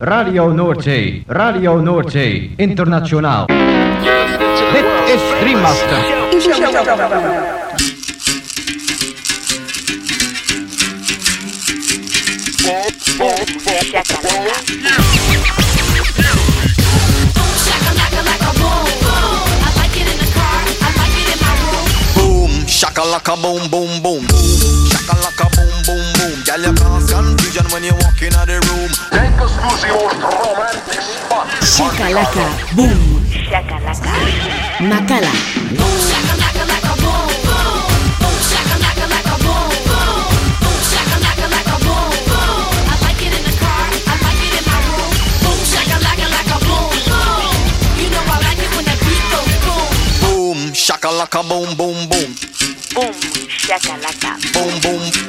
Radio Noordzee, Radio Noordzee, internationaal. Dit is Dreammaster. Boom, shakalaka boom boom boom. Shakalaka boom boom exclusivos romantic spot. Shakalaka, boom. Shakalaka. Macala. Boom, shakalaka, laka, boom, boom. Boom, shakalaka, laka, boom, boom. Boom, shakalaka, boom, boom. I like like it. Boom, boom. You know I like it when that beat goes boom. Boom, shakalaka, boom, boom, boom. Boom, shakalaka. Boom, boom.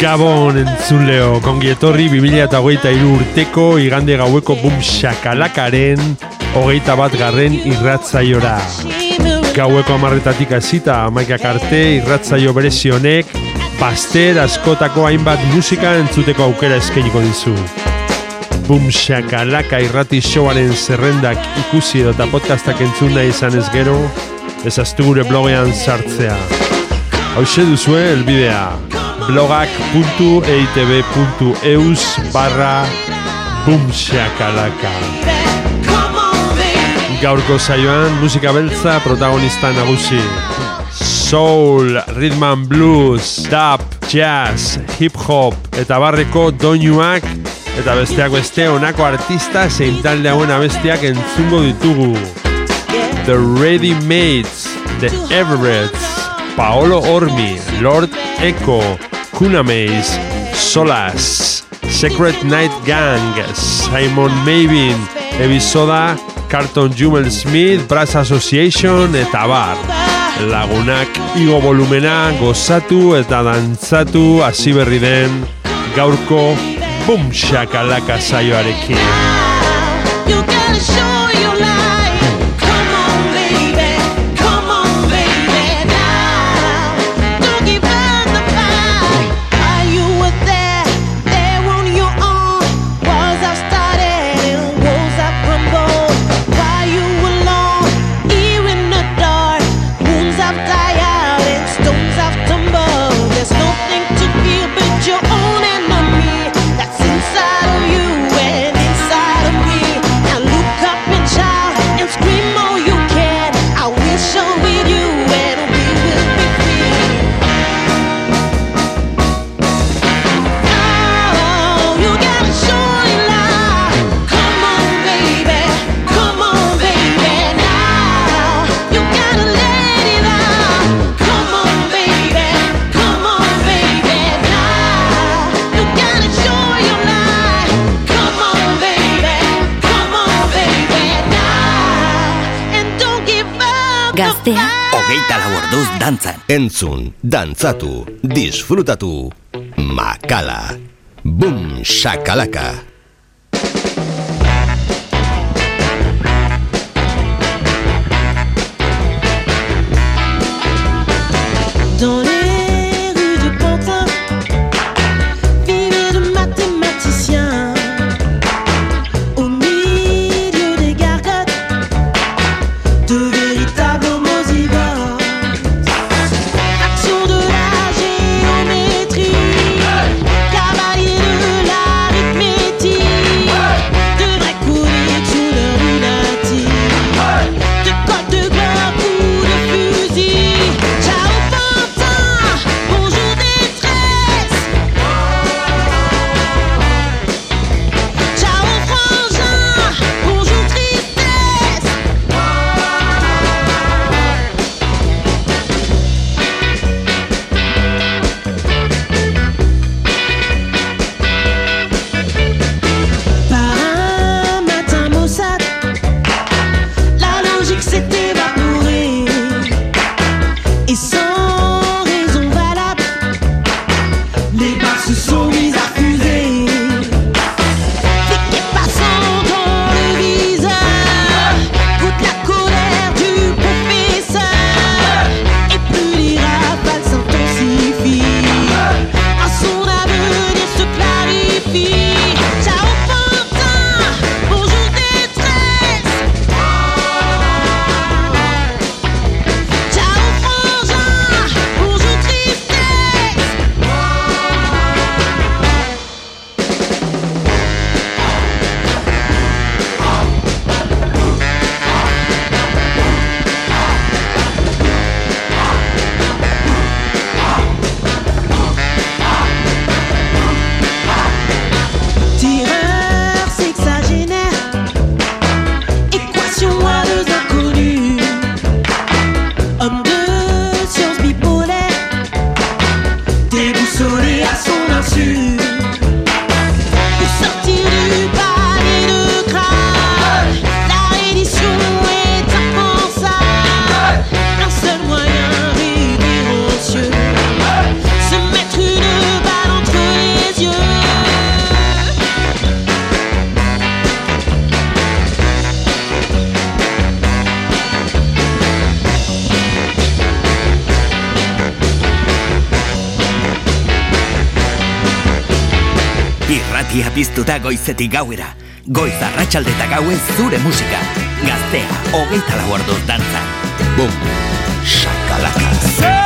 Gabon entzuleo, kongi etorri 2008 urteko igande gaueko bum shakalakaren hogeita bat garren irratzaiora. Gaueko amarretatik hasita amaikak arte irratzaio berezi honek paster askotako hainbat musika entzuteko aukera eskainiko dizu. Bum shakalaka irrati showaren zerrendak ikusi edo podcastak entzun nahi izan ez gero, ezaztu gure blogean sartzea. Hau duzue elbidea blogak.eitb.eus barra bumshakalaka Gaurko saioan musika beltza protagonista nagusi. Soul, rhythm and blues, dub, jazz, hip hop eta barreko doinuak eta besteak beste honako artista zein talde hauen abestiak entzungo ditugu. The Ready Mates, The Everetts, Paolo Ormi, Lord Echo, Kuna Maze, Solas, Secret Night Gang, Simon Mavin, Ebisoda, Carton Jumel Smith, Brass Association eta bar. Lagunak igo volumena gozatu eta dantzatu hasi berri den gaurko bum shakalaka saioarekin. Dantzan. Entzun, dantzatu, disfrutatu. Makala. Bum, shakalaka. eta goizetik gauera. Goiz arratsalde eta gauen zure musika. Gaztea, hogeita lau ardoz dantza. Bum, shakalaka. Zer!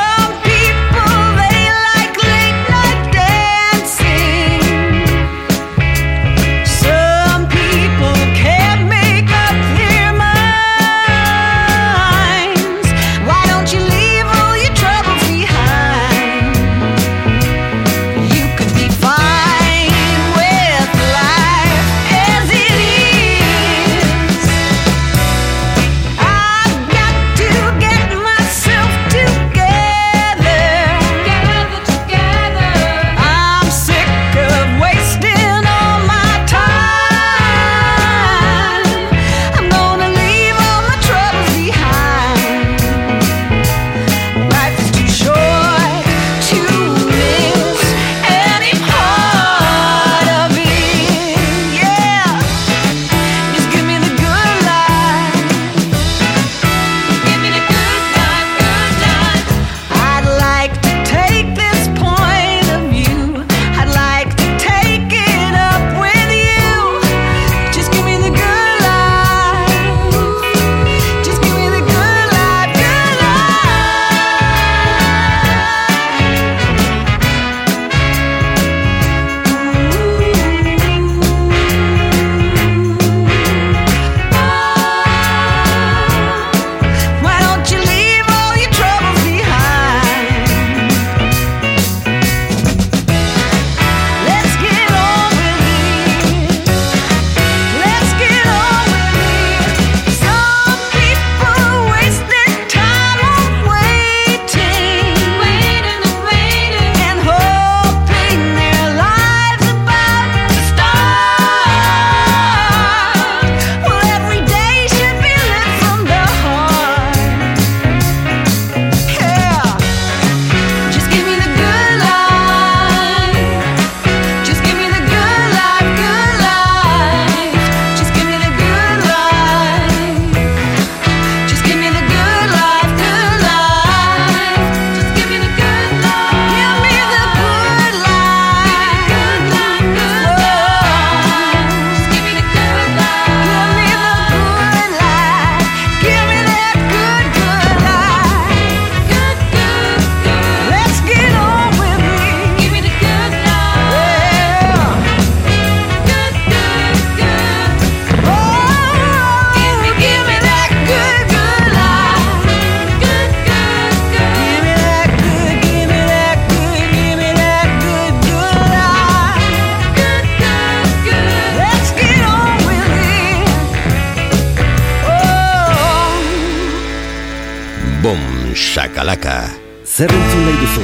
kalaka. Zer entzun nahi duzu?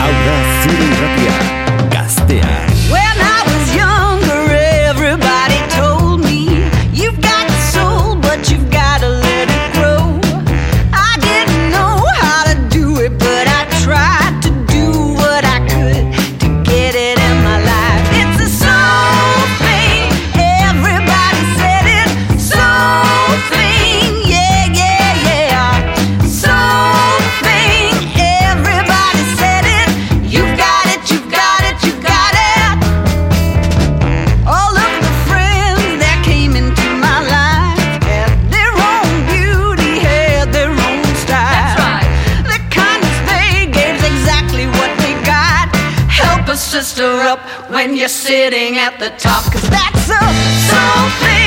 Hau da zure irratia. Gaztean. you're sitting at the top, cause that's a, so big.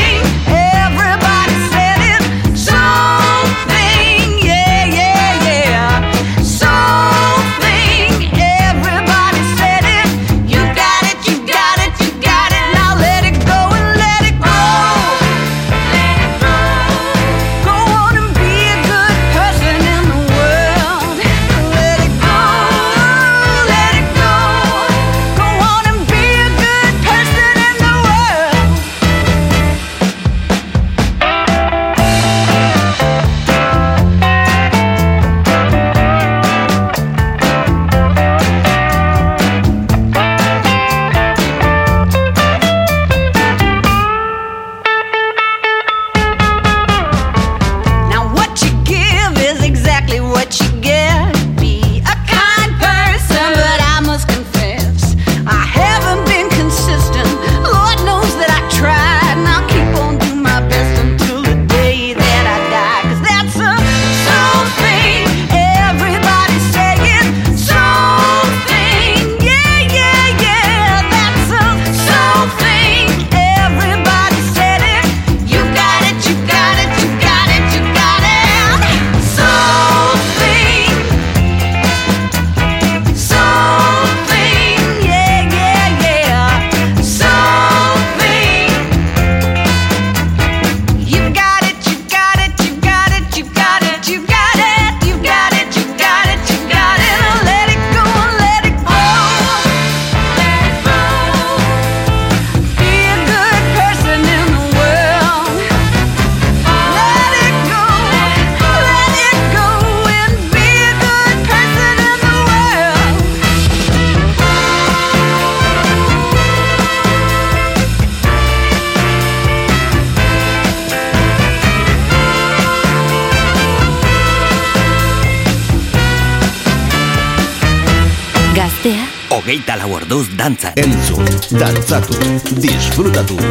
Lau orduz dantza. Entzun, dantzatu, disfrutatu.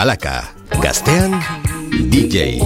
Shakalaka. Gaztean, DJ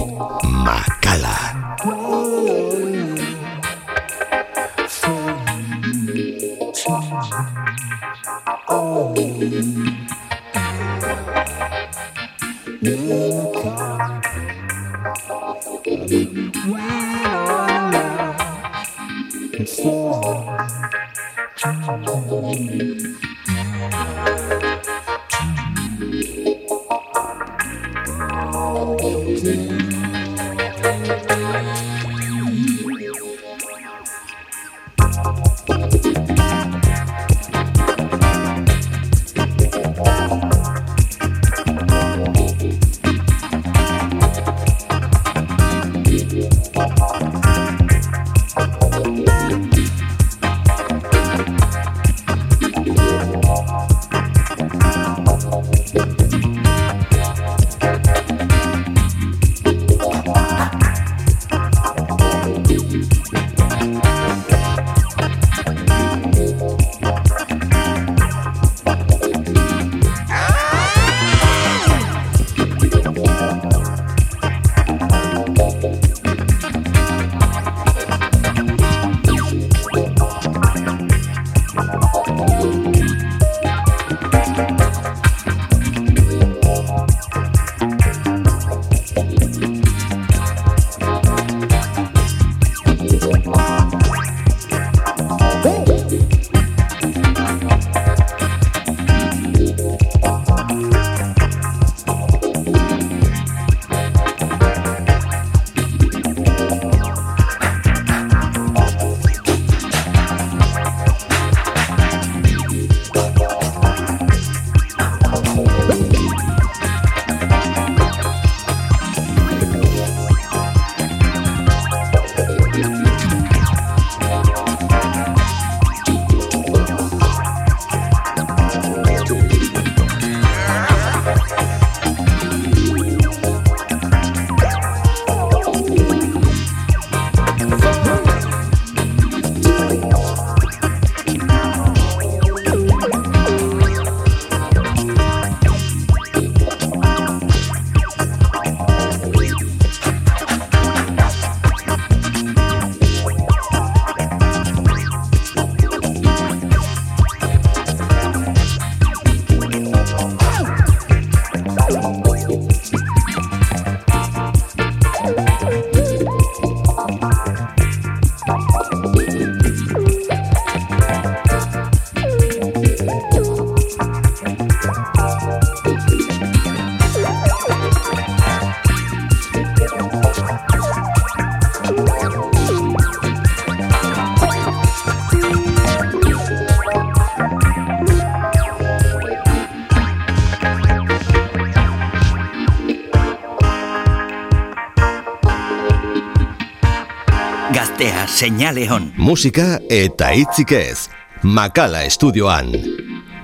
Makala. señale on. Musika eta hitzik ez. Makala estudioan.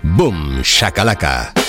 Boom, shakalaka.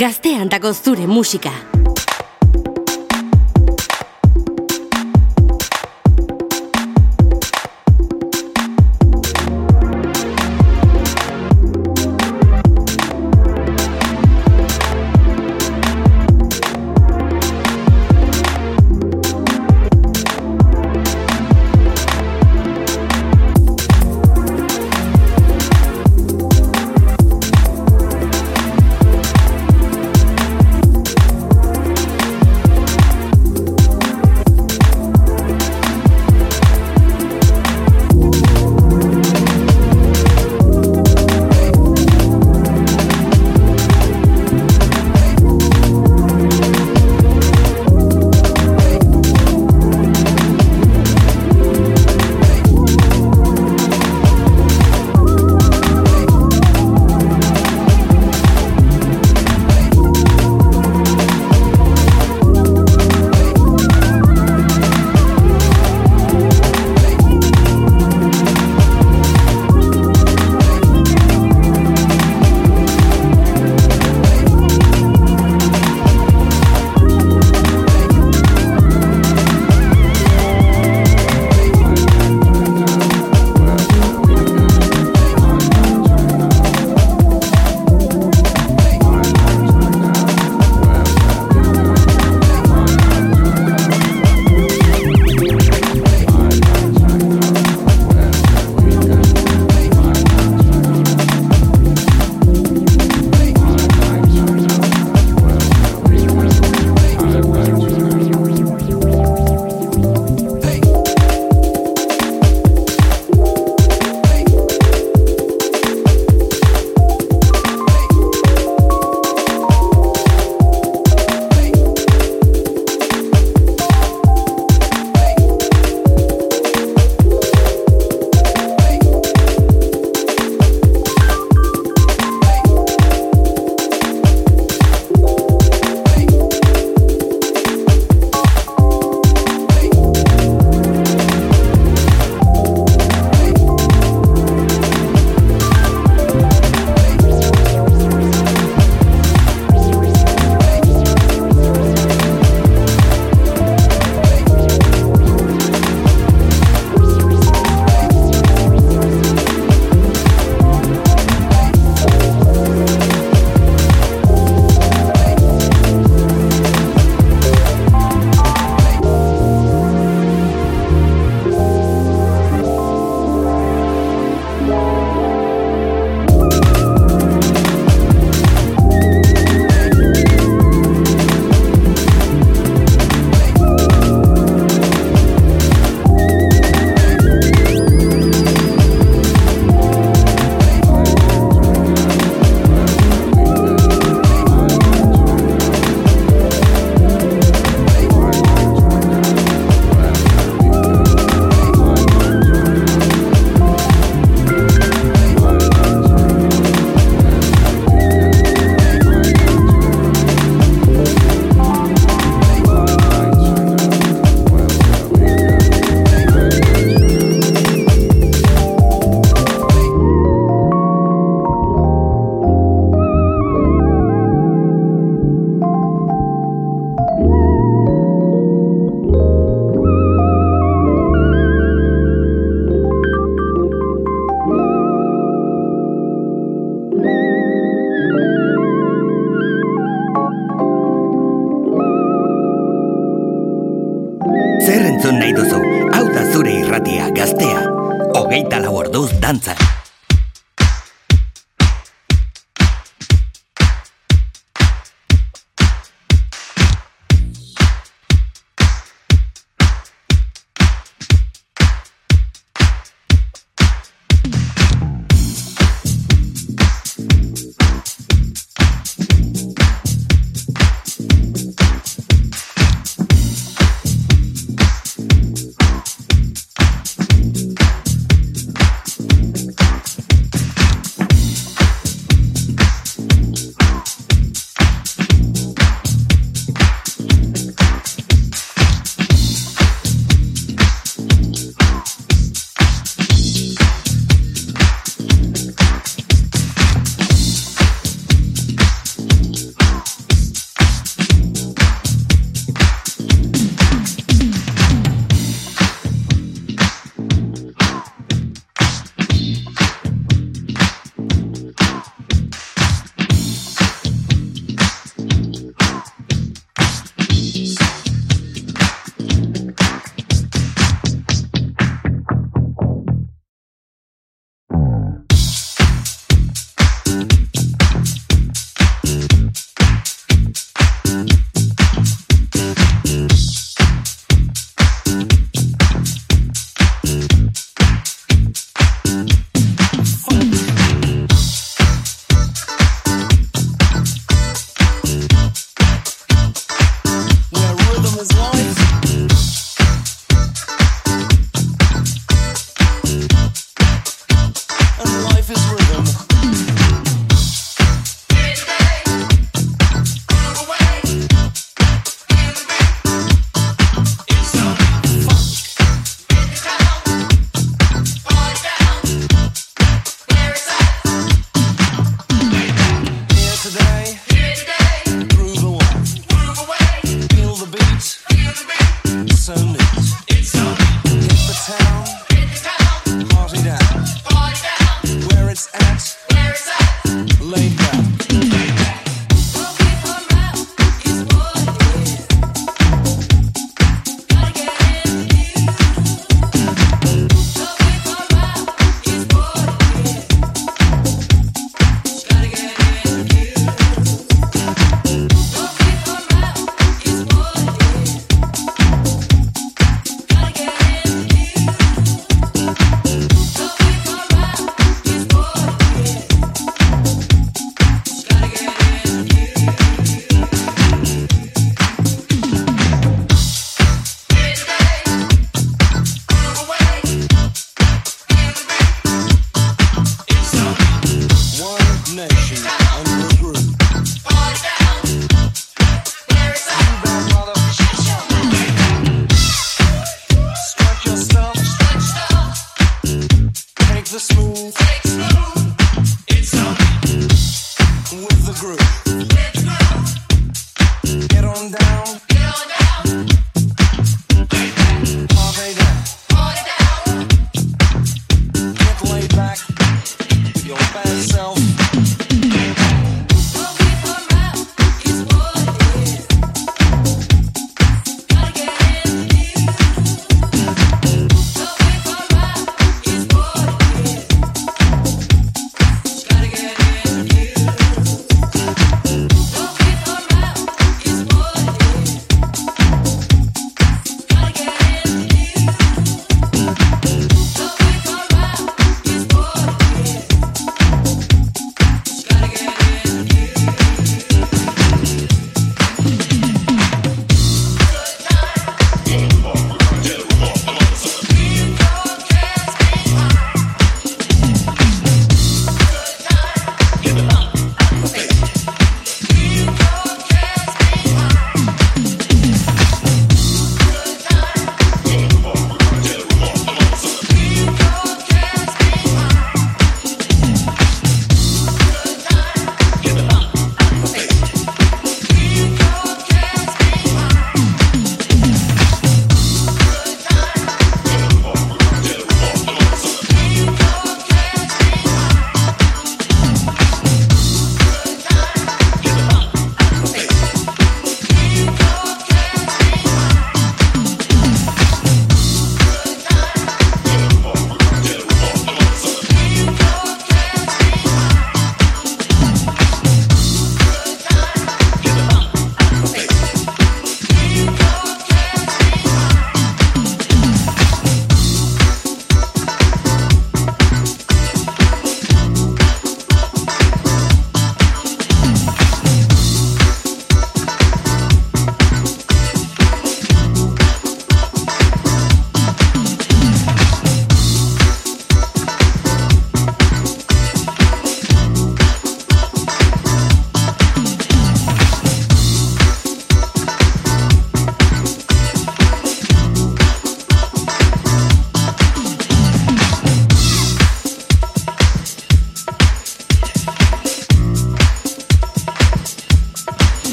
Gazteantako zure musika.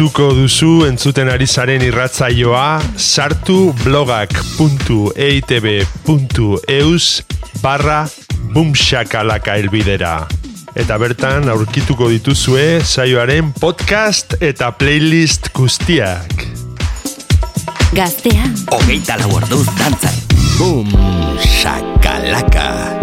Gustuko duzu entzuten ari zaren irratzaioa sartu blogak.eitb.eus barra bumshakalaka elbidera. Eta bertan aurkituko dituzue saioaren podcast eta playlist guztiak. Gaztea, Hogeita lau orduz dantzan. Boom Shakalaka.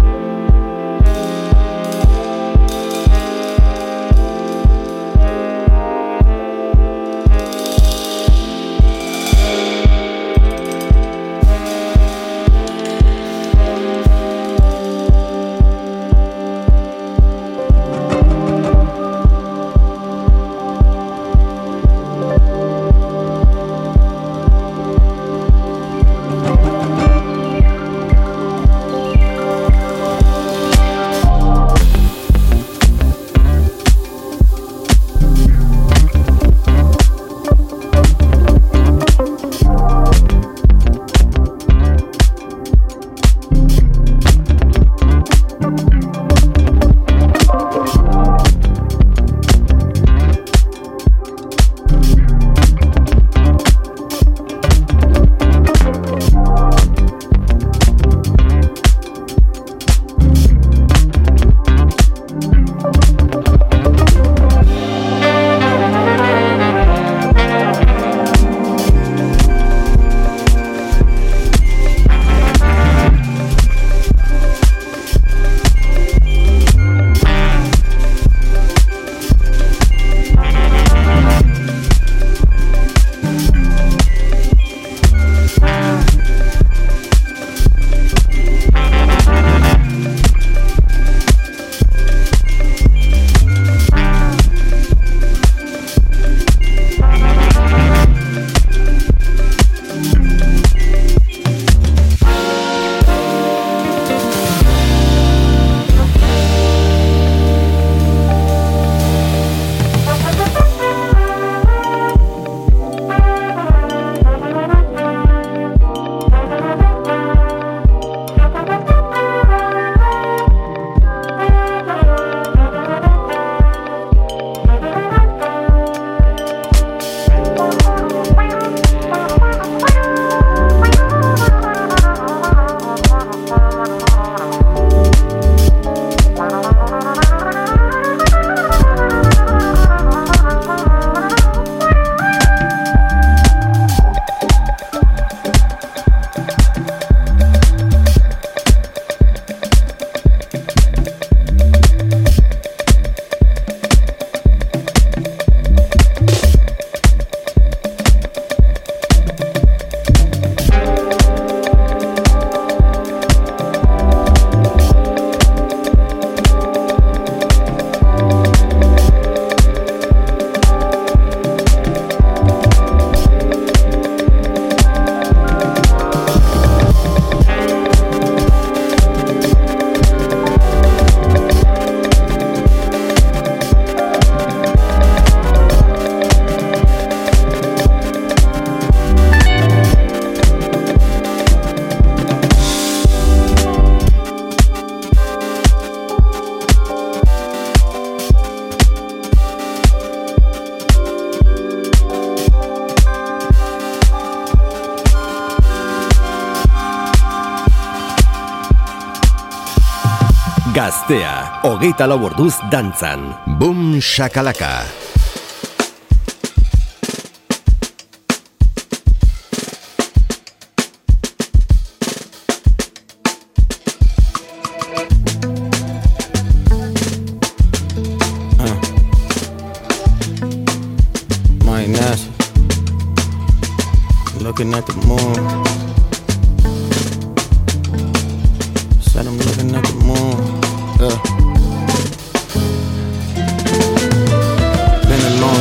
Gaztea, hogeita lau orduz dantzan. Boom Shakalaka.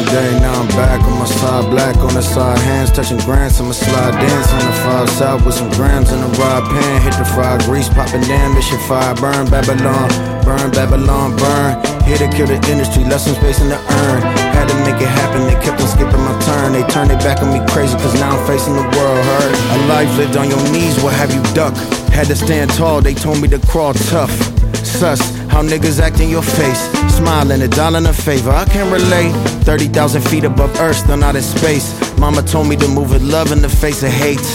Day, now I'm back on my side, black on the side, hands touching grants. I'ma slide dance on the far south with some grams in a rod pan. Hit the fire grease, popping damn, this shit fire. Burn Babylon, burn Babylon, burn. Here to kill the industry, left some space in the urn. Had to make it happen, they kept on skipping my turn. They turned their back on me crazy, cause now I'm facing the world hurt. A life lived on your knees, what have you duck? Had to stand tall, they told me to crawl tough. Sus, how niggas act in your face. Smiling, a dollar in a favor. I can relate. 30,000 feet above Earth, still not in space. Mama told me to move with love in the face of hate.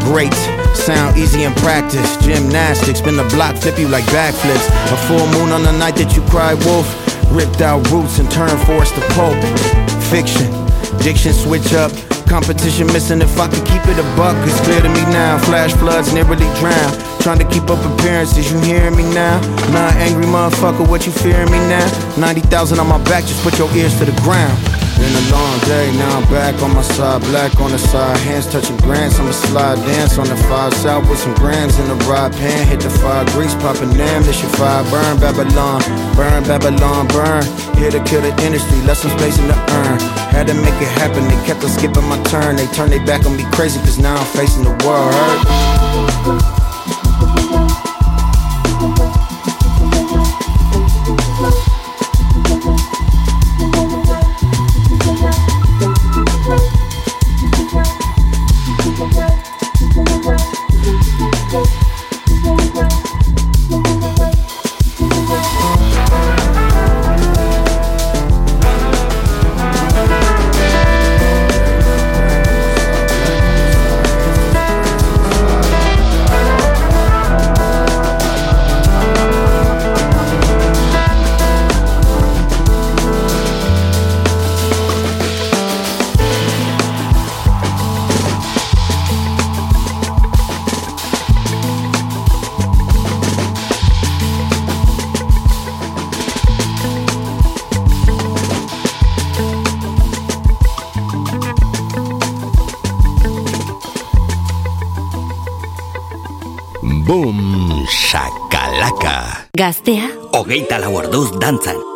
Great. Sound easy in practice. Gymnastics, spin the block, flip you like backflips. A full moon on the night that you cry wolf. Ripped out roots and turned forest to pulp. Fiction, diction switch up. Competition missing if I could keep it a buck. It's clear to me now. Flash floods nearly drown. Trying to keep up appearances, you hearing me now? Not angry motherfucker, what you fearing me now? 90,000 on my back, just put your ears to the ground. Been a long day, now I'm back on my side, black on the side, hands touching grants. I'ma slide dance on the five south with some grams in the ride pan. Hit the fire grease, popping damn, this your fire burn. Babylon, burn, Babylon, burn. Here to kill the industry, left some space in the urn. Had to make it happen, they kept on skipping my turn. They turned their back on me crazy, cause now I'm facing the world Oh. Gaztea Hogeita lau orduz dantzan.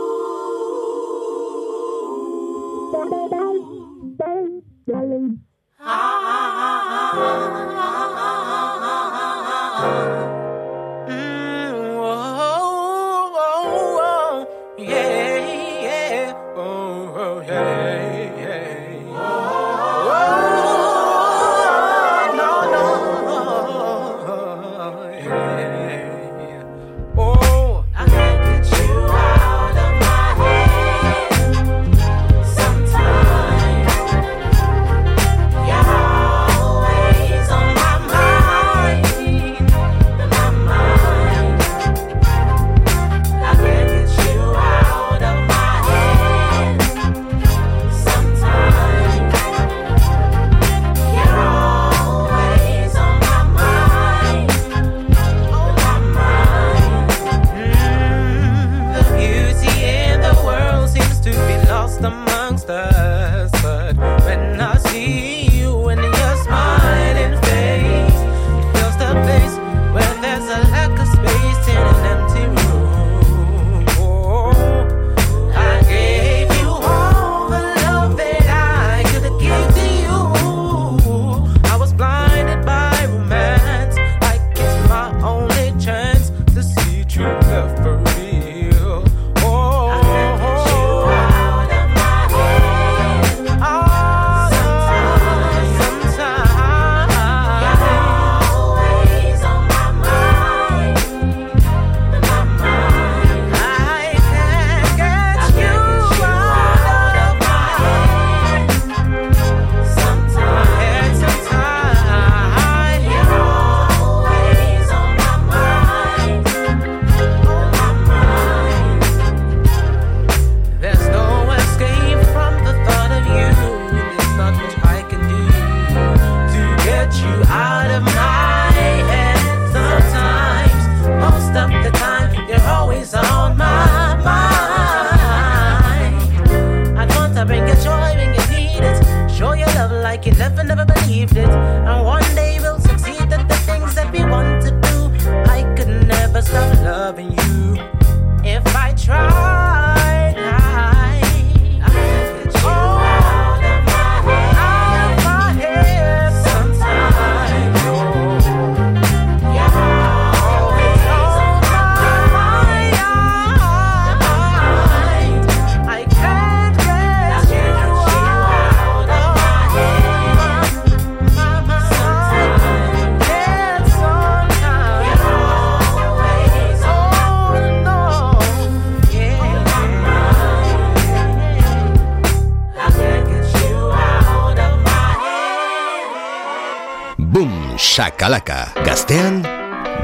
Boom Shakalaka. Gastean,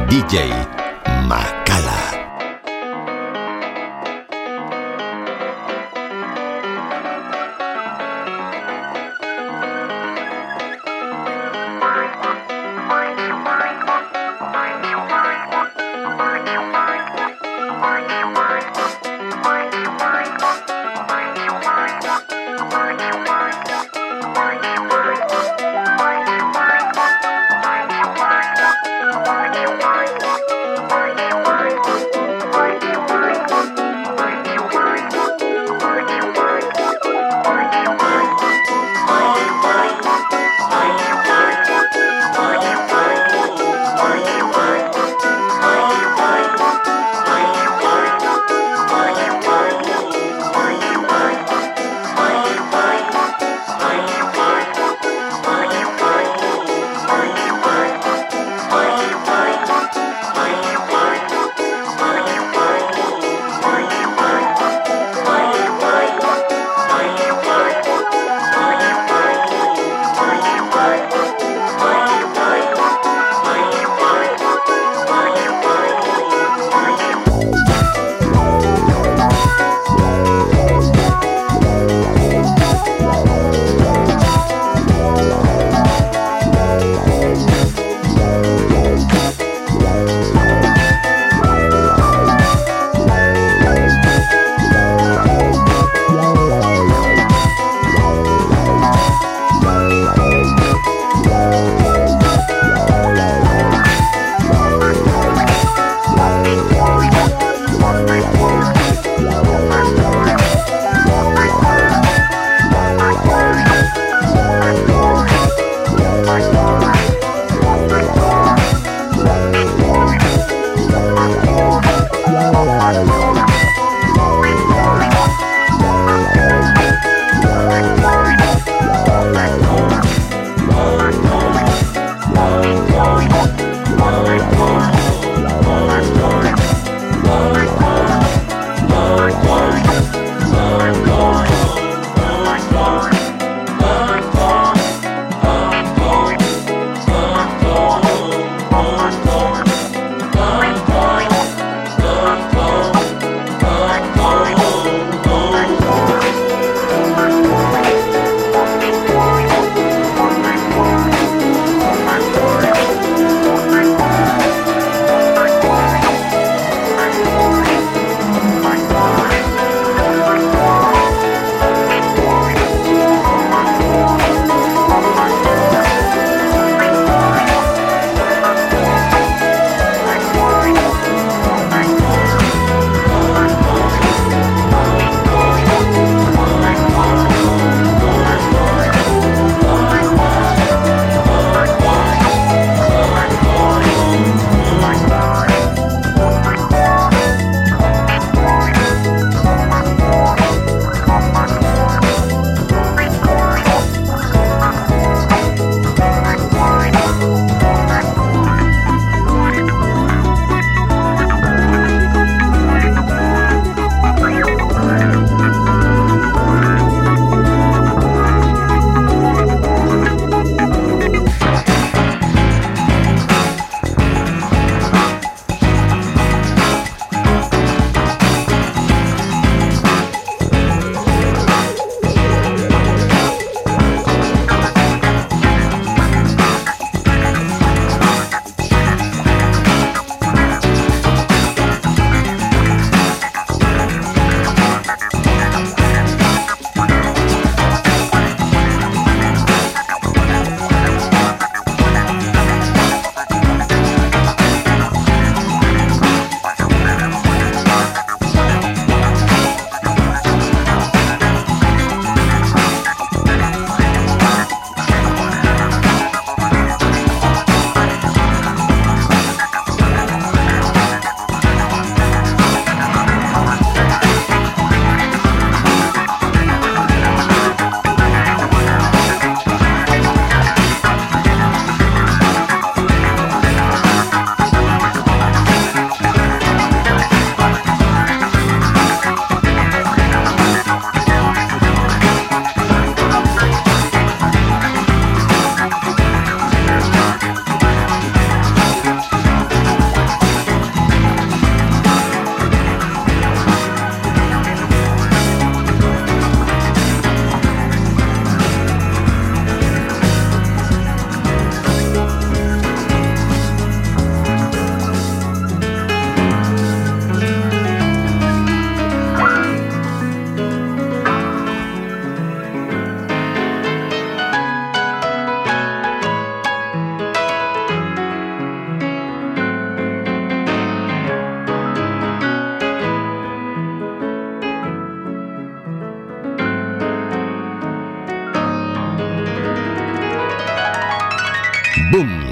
DJ Makala.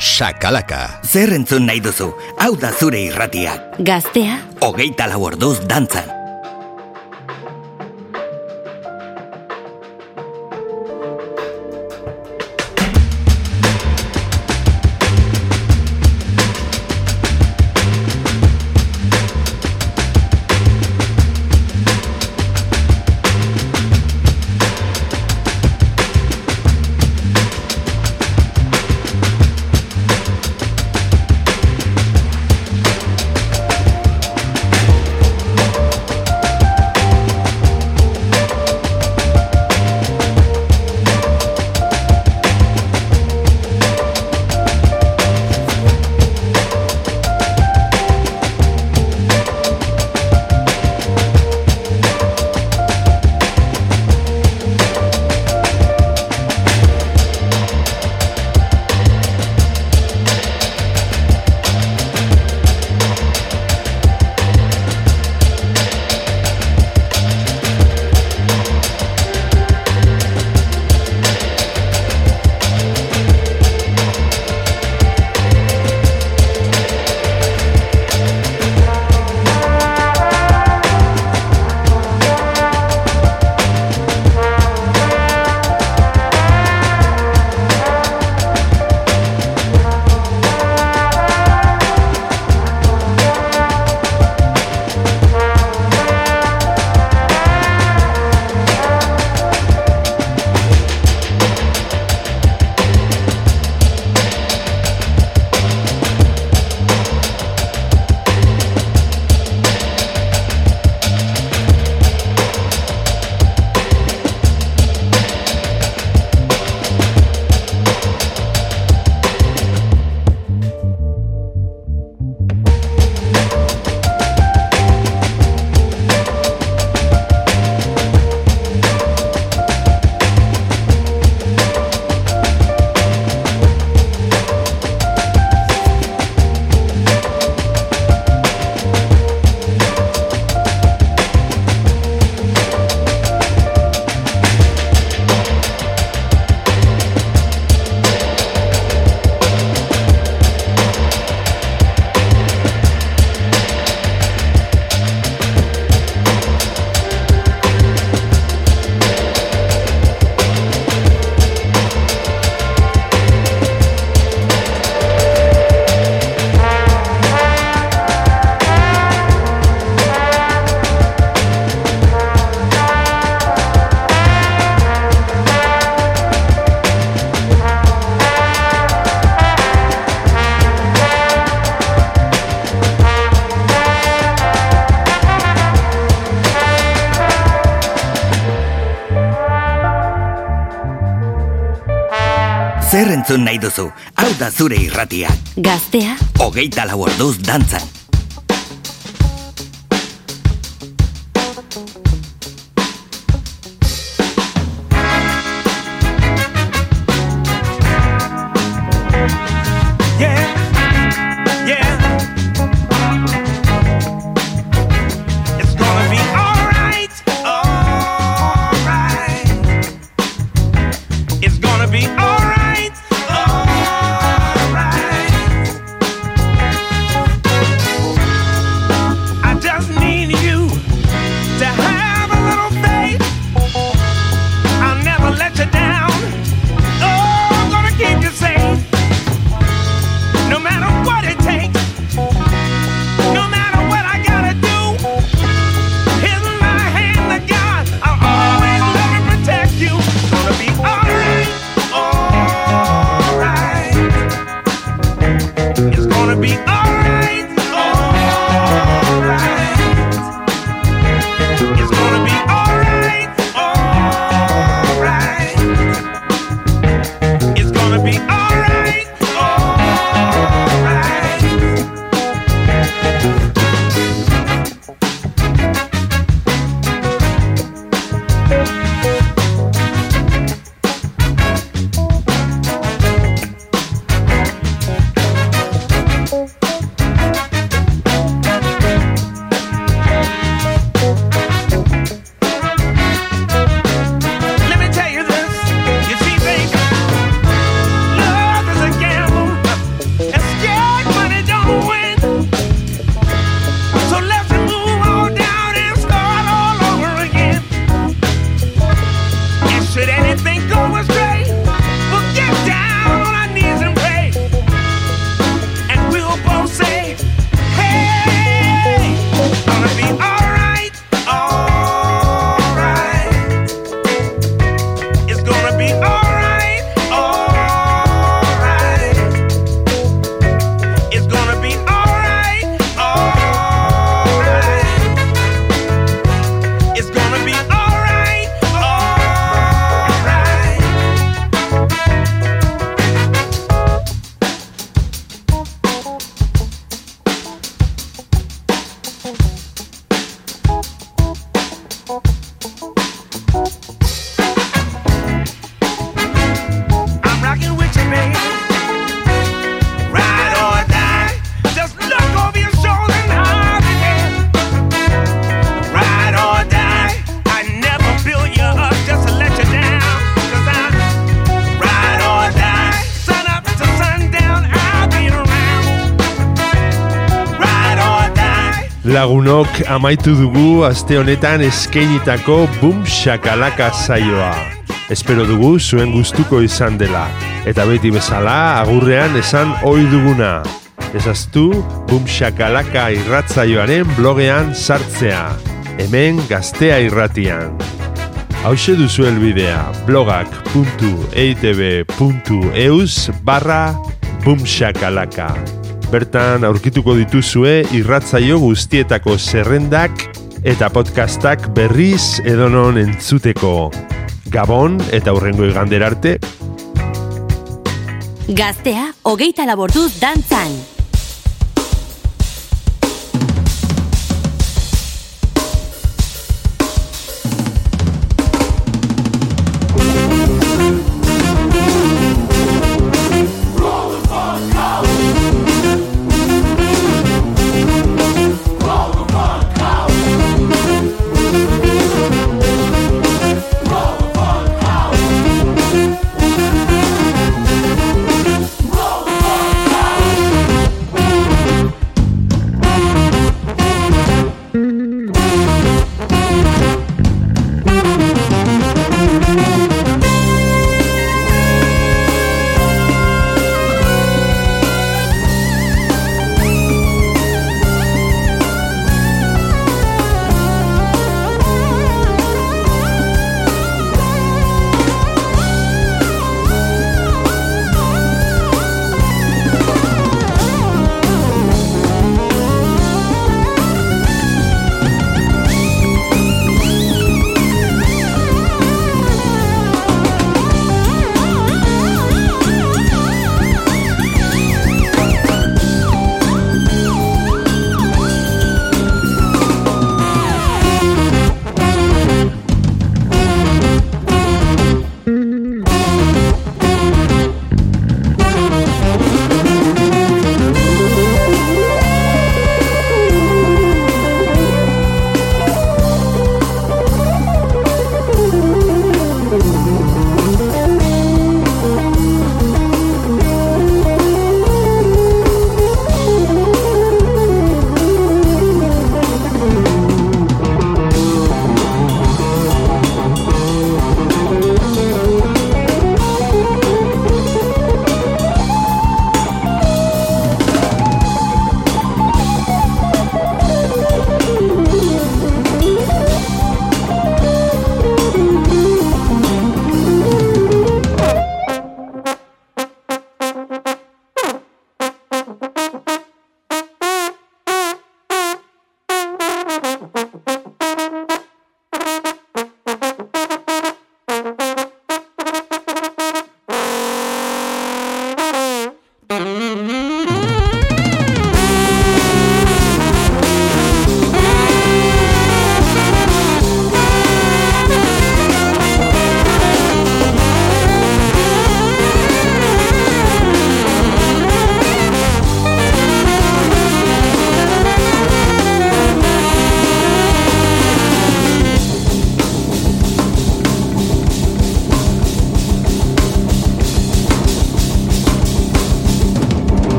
Shakalaka. Zer entzun nahi duzu, hau da zure irratiak. Gaztea, Hogeita lau orduz dantzan. Entzun nahi duzu, hau da zure irratiak. gaztea, Hogeita lau orduz dantzan. Lagunok amaitu dugu aste honetan eskeinitako Boom Shakalaka saioa. Espero dugu zuen gustuko izan dela. Eta beti bezala agurrean esan ohi duguna. Ezaztu Boom Shakalaka irratzaioaren blogean sartzea. Hemen gaztea irratian. Hauxe duzu elbidea blogak.eitb.eus barra bumshakalaka. Bertan aurkituko dituzue irratzaio guztietako zerrendak eta podcastak berriz edonon entzuteko. Gabon eta hurrengo igander arte. Gaztea, hogeita laborduz dantzan.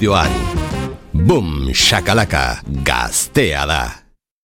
Estudioan. Boom, shakalaka, gaztea da.